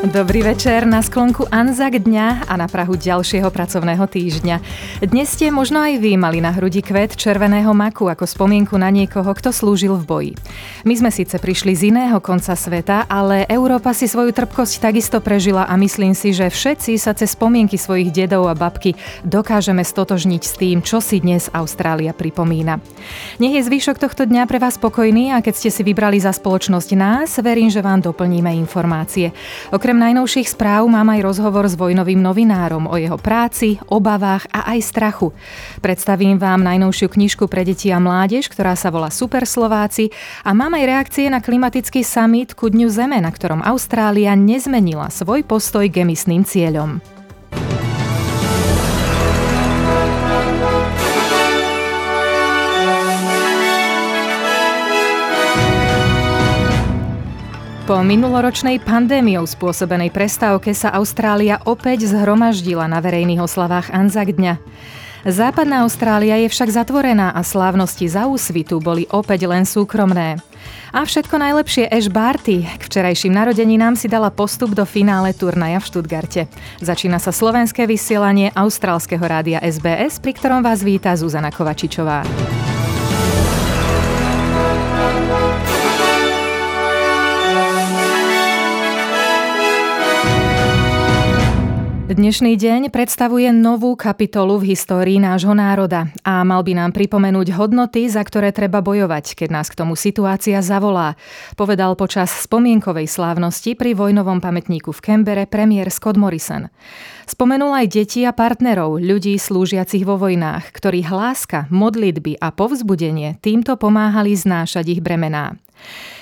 Dobrý večer na sklonku Anzak dňa a na Prahu ďalšieho pracovného týždňa. Dnes ste možno aj vy mali na hrudi kvet červeného maku ako spomienku na niekoho, kto slúžil v boji. My sme síce prišli z iného konca sveta, ale Európa si svoju trpkosť takisto prežila a myslím si, že všetci sa cez spomienky svojich dedov a babky dokážeme stotožniť s tým, čo si dnes Austrália pripomína. Nech je zvyšok tohto dňa pre vás spokojný a keď ste si vybrali za spoločnosť nás, verím, že vám doplníme informácie. Okrem Okrem najnovších správ mám aj rozhovor s vojnovým novinárom o jeho práci, obavách a aj strachu. Predstavím vám najnovšiu knižku pre deti a mládež, ktorá sa volá Super Slováci a mám aj reakcie na klimatický summit ku Dňu Zeme, na ktorom Austrália nezmenila svoj postoj k emisným cieľom. Po minuloročnej pandémiou spôsobenej prestávke sa Austrália opäť zhromaždila na verejných oslavách Anzac dňa. Západná Austrália je však zatvorená a slávnosti za úsvitu boli opäť len súkromné. A všetko najlepšie Ash Barty k včerajším narodeninám si dala postup do finále turnaja v Štutgarte. Začína sa slovenské vysielanie austrálskeho rádia SBS, pri ktorom vás víta Zuzana Kovačičová. Dnešný deň predstavuje novú kapitolu v histórii nášho národa a mal by nám pripomenúť hodnoty, za ktoré treba bojovať, keď nás k tomu situácia zavolá, povedal počas spomienkovej slávnosti pri vojnovom pamätníku v Kembere premiér Scott Morrison. Spomenul aj deti a partnerov, ľudí slúžiacich vo vojnách, ktorých láska, modlitby a povzbudenie týmto pomáhali znášať ich bremená.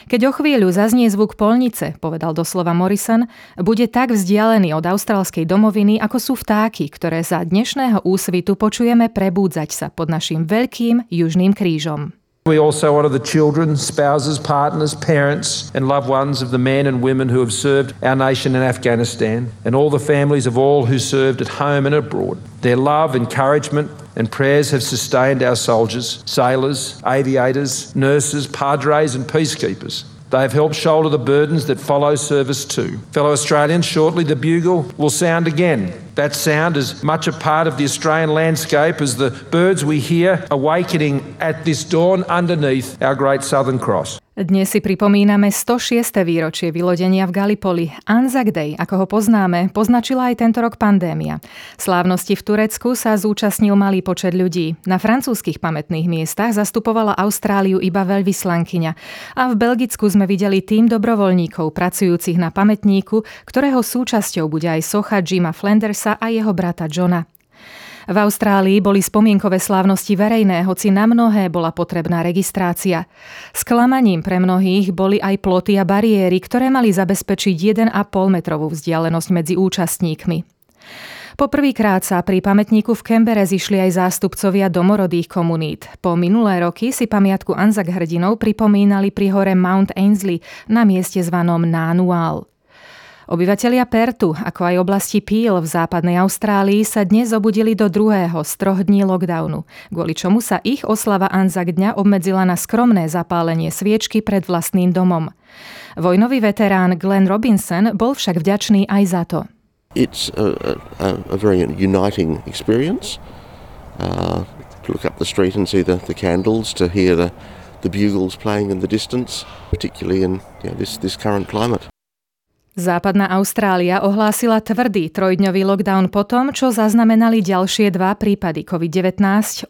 Keď o chvíľu zaznie zvuk polnice, povedal doslova Morrison, bude tak vzdialený od austrálskej domoviny, ako sú vtáky, ktoré za dnešného úsvitu počujeme prebúdzať sa pod našim veľkým južným krížom. We also honour the children, spouses, partners, parents, and loved ones of the men and women who have served our nation in Afghanistan, and all the families of all who served at home and abroad. Their love, encouragement, and prayers have sustained our soldiers, sailors, aviators, nurses, padres, and peacekeepers. They have helped shoulder the burdens that follow service too. Fellow Australians, shortly the bugle will sound again. That sound is much a part of the Australian landscape as the birds we hear awakening at this dawn underneath our great Southern Cross. Dnes si pripomíname 106. výročie vylodenia v Galipoli. Anzac Day, ako ho poznáme, poznačila aj tento rok pandémia. Slávnosti v Turecku sa zúčastnil malý počet ľudí. Na francúzskych pamätných miestach zastupovala Austráliu iba veľvyslankyňa. A v Belgicku sme videli tým dobrovoľníkov pracujúcich na pamätníku, ktorého súčasťou bude aj socha Jima Flandersa a jeho brata Johna. V Austrálii boli spomienkové slávnosti verejné, hoci na mnohé bola potrebná registrácia. Sklamaním pre mnohých boli aj ploty a bariéry, ktoré mali zabezpečiť 1,5 metrovú vzdialenosť medzi účastníkmi. Poprvýkrát sa pri pamätníku v Kembere zišli aj zástupcovia domorodých komunít. Po minulé roky si pamiatku Anzac hrdinov pripomínali pri hore Mount Ainsley na mieste zvanom Nánuál. Obyvatelia Pertu, ako aj oblasti Peel v západnej Austrálii sa dnes obudili do druhého z troch dní lockdownu, kvôli čomu sa ich oslava Anzac dňa obmedzila na skromné zapálenie sviečky pred vlastným domom. Vojnový veterán Glenn Robinson bol však vďačný aj za to. It's a, a, a very uniting experience. Uh, to look up the street and see the, the candles, to hear the, the bugles playing in the distance, particularly in you know, this, this current climate. Západná Austrália ohlásila tvrdý trojdňový lockdown po tom, čo zaznamenali ďalšie dva prípady COVID-19,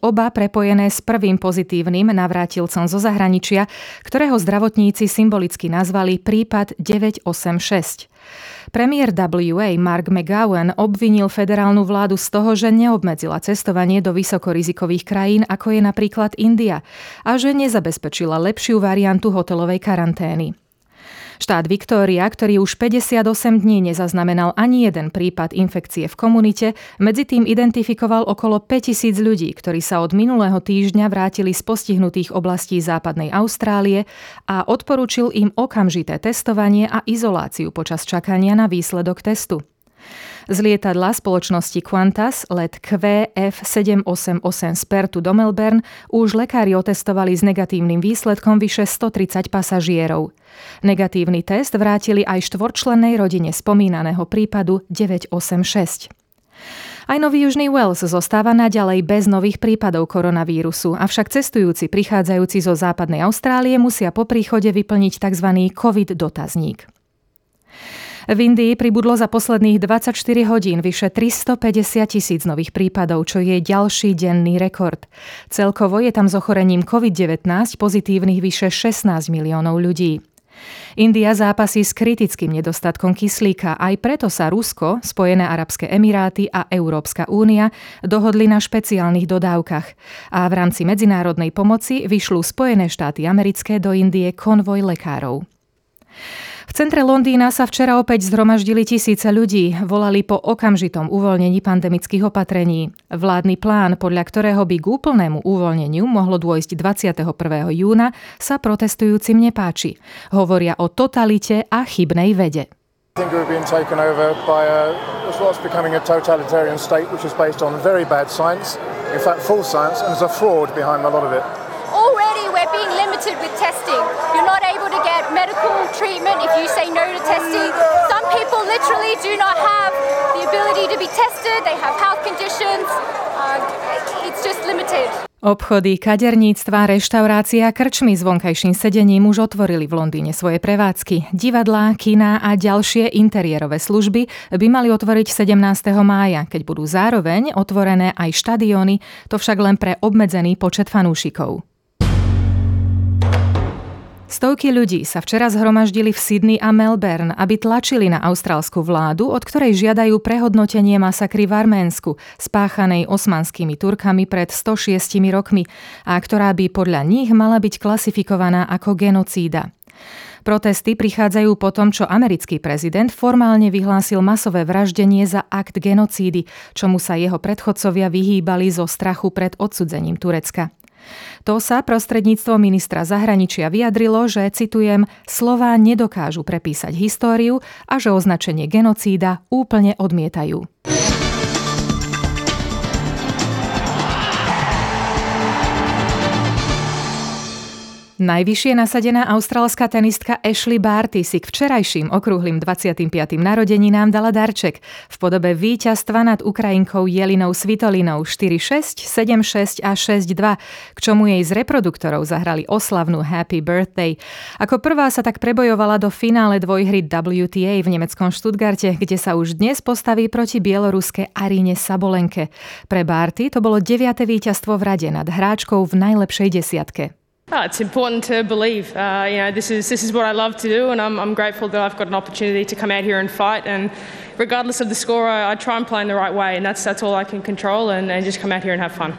oba prepojené s prvým pozitívnym navrátilcom zo zahraničia, ktorého zdravotníci symbolicky nazvali prípad 986. Premiér WA Mark McGowan obvinil federálnu vládu z toho, že neobmedzila cestovanie do vysokorizikových krajín, ako je napríklad India, a že nezabezpečila lepšiu variantu hotelovej karantény. Štát Viktória, ktorý už 58 dní nezaznamenal ani jeden prípad infekcie v komunite, medzi tým identifikoval okolo 5000 ľudí, ktorí sa od minulého týždňa vrátili z postihnutých oblastí západnej Austrálie a odporúčil im okamžité testovanie a izoláciu počas čakania na výsledok testu. Z lietadla spoločnosti Qantas let QF788 z Pertu do Melbourne už lekári otestovali s negatívnym výsledkom vyše 130 pasažierov. Negatívny test vrátili aj štvorčlennej rodine spomínaného prípadu 986. Aj Nový Južný Wales zostáva naďalej bez nových prípadov koronavírusu, avšak cestujúci prichádzajúci zo západnej Austrálie musia po príchode vyplniť tzv. COVID dotazník. V Indii pribudlo za posledných 24 hodín vyše 350 tisíc nových prípadov, čo je ďalší denný rekord. Celkovo je tam s ochorením COVID-19 pozitívnych vyše 16 miliónov ľudí. India zápasí s kritickým nedostatkom kyslíka, aj preto sa Rusko, Spojené arabské emiráty a Európska únia dohodli na špeciálnych dodávkach. A v rámci medzinárodnej pomoci vyšľú Spojené štáty americké do Indie konvoj lekárov. V centre Londýna sa včera opäť zhromaždili tisíce ľudí, volali po okamžitom uvoľnení pandemických opatrení. Vládny plán, podľa ktorého by k úplnému uvoľneniu mohlo dôjsť 21. júna, sa protestujúcim nepáči. Hovoria o totalite a chybnej vede. In fact false science, and there's a fraud behind a lot of it. Limited with testing. You're not able to get medical treatment if you say no to testing. Some people literally do not have the ability to be tested, they have health conditions. Uh, it's just limited. Obchody, kaderníctva, reštaurácia a krčmy s vonkajším sedením už otvorili v Londýne svoje prevádzky. Divadlá, kina a ďalšie interiérové služby by mali otvoriť 17. mája, keď budú zároveň otvorené aj štadióny, to však len pre obmedzený počet fanúšikov. Stovky ľudí sa včera zhromaždili v Sydney a Melbourne, aby tlačili na austrálsku vládu, od ktorej žiadajú prehodnotenie masakry v Arménsku, spáchanej osmanskými Turkami pred 106 rokmi a ktorá by podľa nich mala byť klasifikovaná ako genocída. Protesty prichádzajú po tom, čo americký prezident formálne vyhlásil masové vraždenie za akt genocídy, čomu sa jeho predchodcovia vyhýbali zo strachu pred odsudzením Turecka. To sa prostredníctvo ministra zahraničia vyjadrilo, že, citujem, slová nedokážu prepísať históriu a že označenie genocída úplne odmietajú. Najvyššie nasadená austrálska tenistka Ashley Barty si k včerajším okrúhlym 25. narodeninám dala darček v podobe víťazstva nad Ukrajinkou Jelinou Svitolinou 4-6, 7-6 a 6-2, k čomu jej z reproduktorov zahrali oslavnú Happy Birthday. Ako prvá sa tak prebojovala do finále dvojhry WTA v nemeckom Stuttgarte, kde sa už dnes postaví proti bieloruské Aríne Sabolenke. Pre Barty to bolo deviate víťazstvo v rade nad hráčkou v najlepšej desiatke. Oh, it's important to believe. Uh, you know, this is this is what I love to do, and I'm, I'm grateful that I've got an opportunity to come out here and fight. And regardless of the score, I, I try and play in the right way, and that's that's all I can control, and, and just come out here and have fun.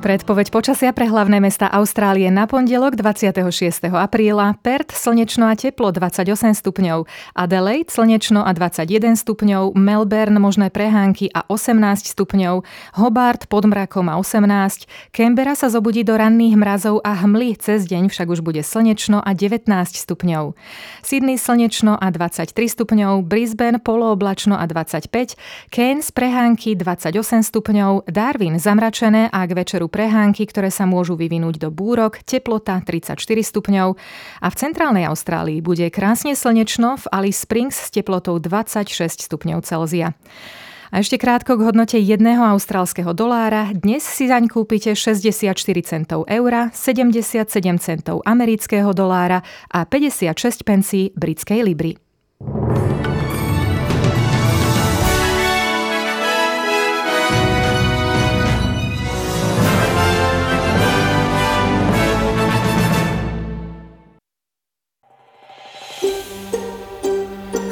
Predpoveď počasia pre hlavné mesta Austrálie na pondelok 26. apríla. Perth slnečno a teplo 28 stupňov. Adelaide slnečno a 21 stupňov. Melbourne možné prehánky a 18 stupňov. Hobart pod mrakom a 18. Canberra sa zobudí do ranných mrazov a hmly. Cez deň však už bude slnečno a 19 stupňov. Sydney slnečno a 23 stupňov. Brisbane polooblačno a 25. Cairns prehánky 28 stupňov. Darwin zamračené a k večeru prehánky, ktoré sa môžu vyvinúť do búrok, teplota 34 stupňov a v centrálnej Austrálii bude krásne slnečno v Alice Springs s teplotou 26 stupňov Celzia. A ešte krátko k hodnote jedného austrálskeho dolára. Dnes si zaň kúpite 64 centov eura, 77 centov amerického dolára a 56 pencí britskej libry.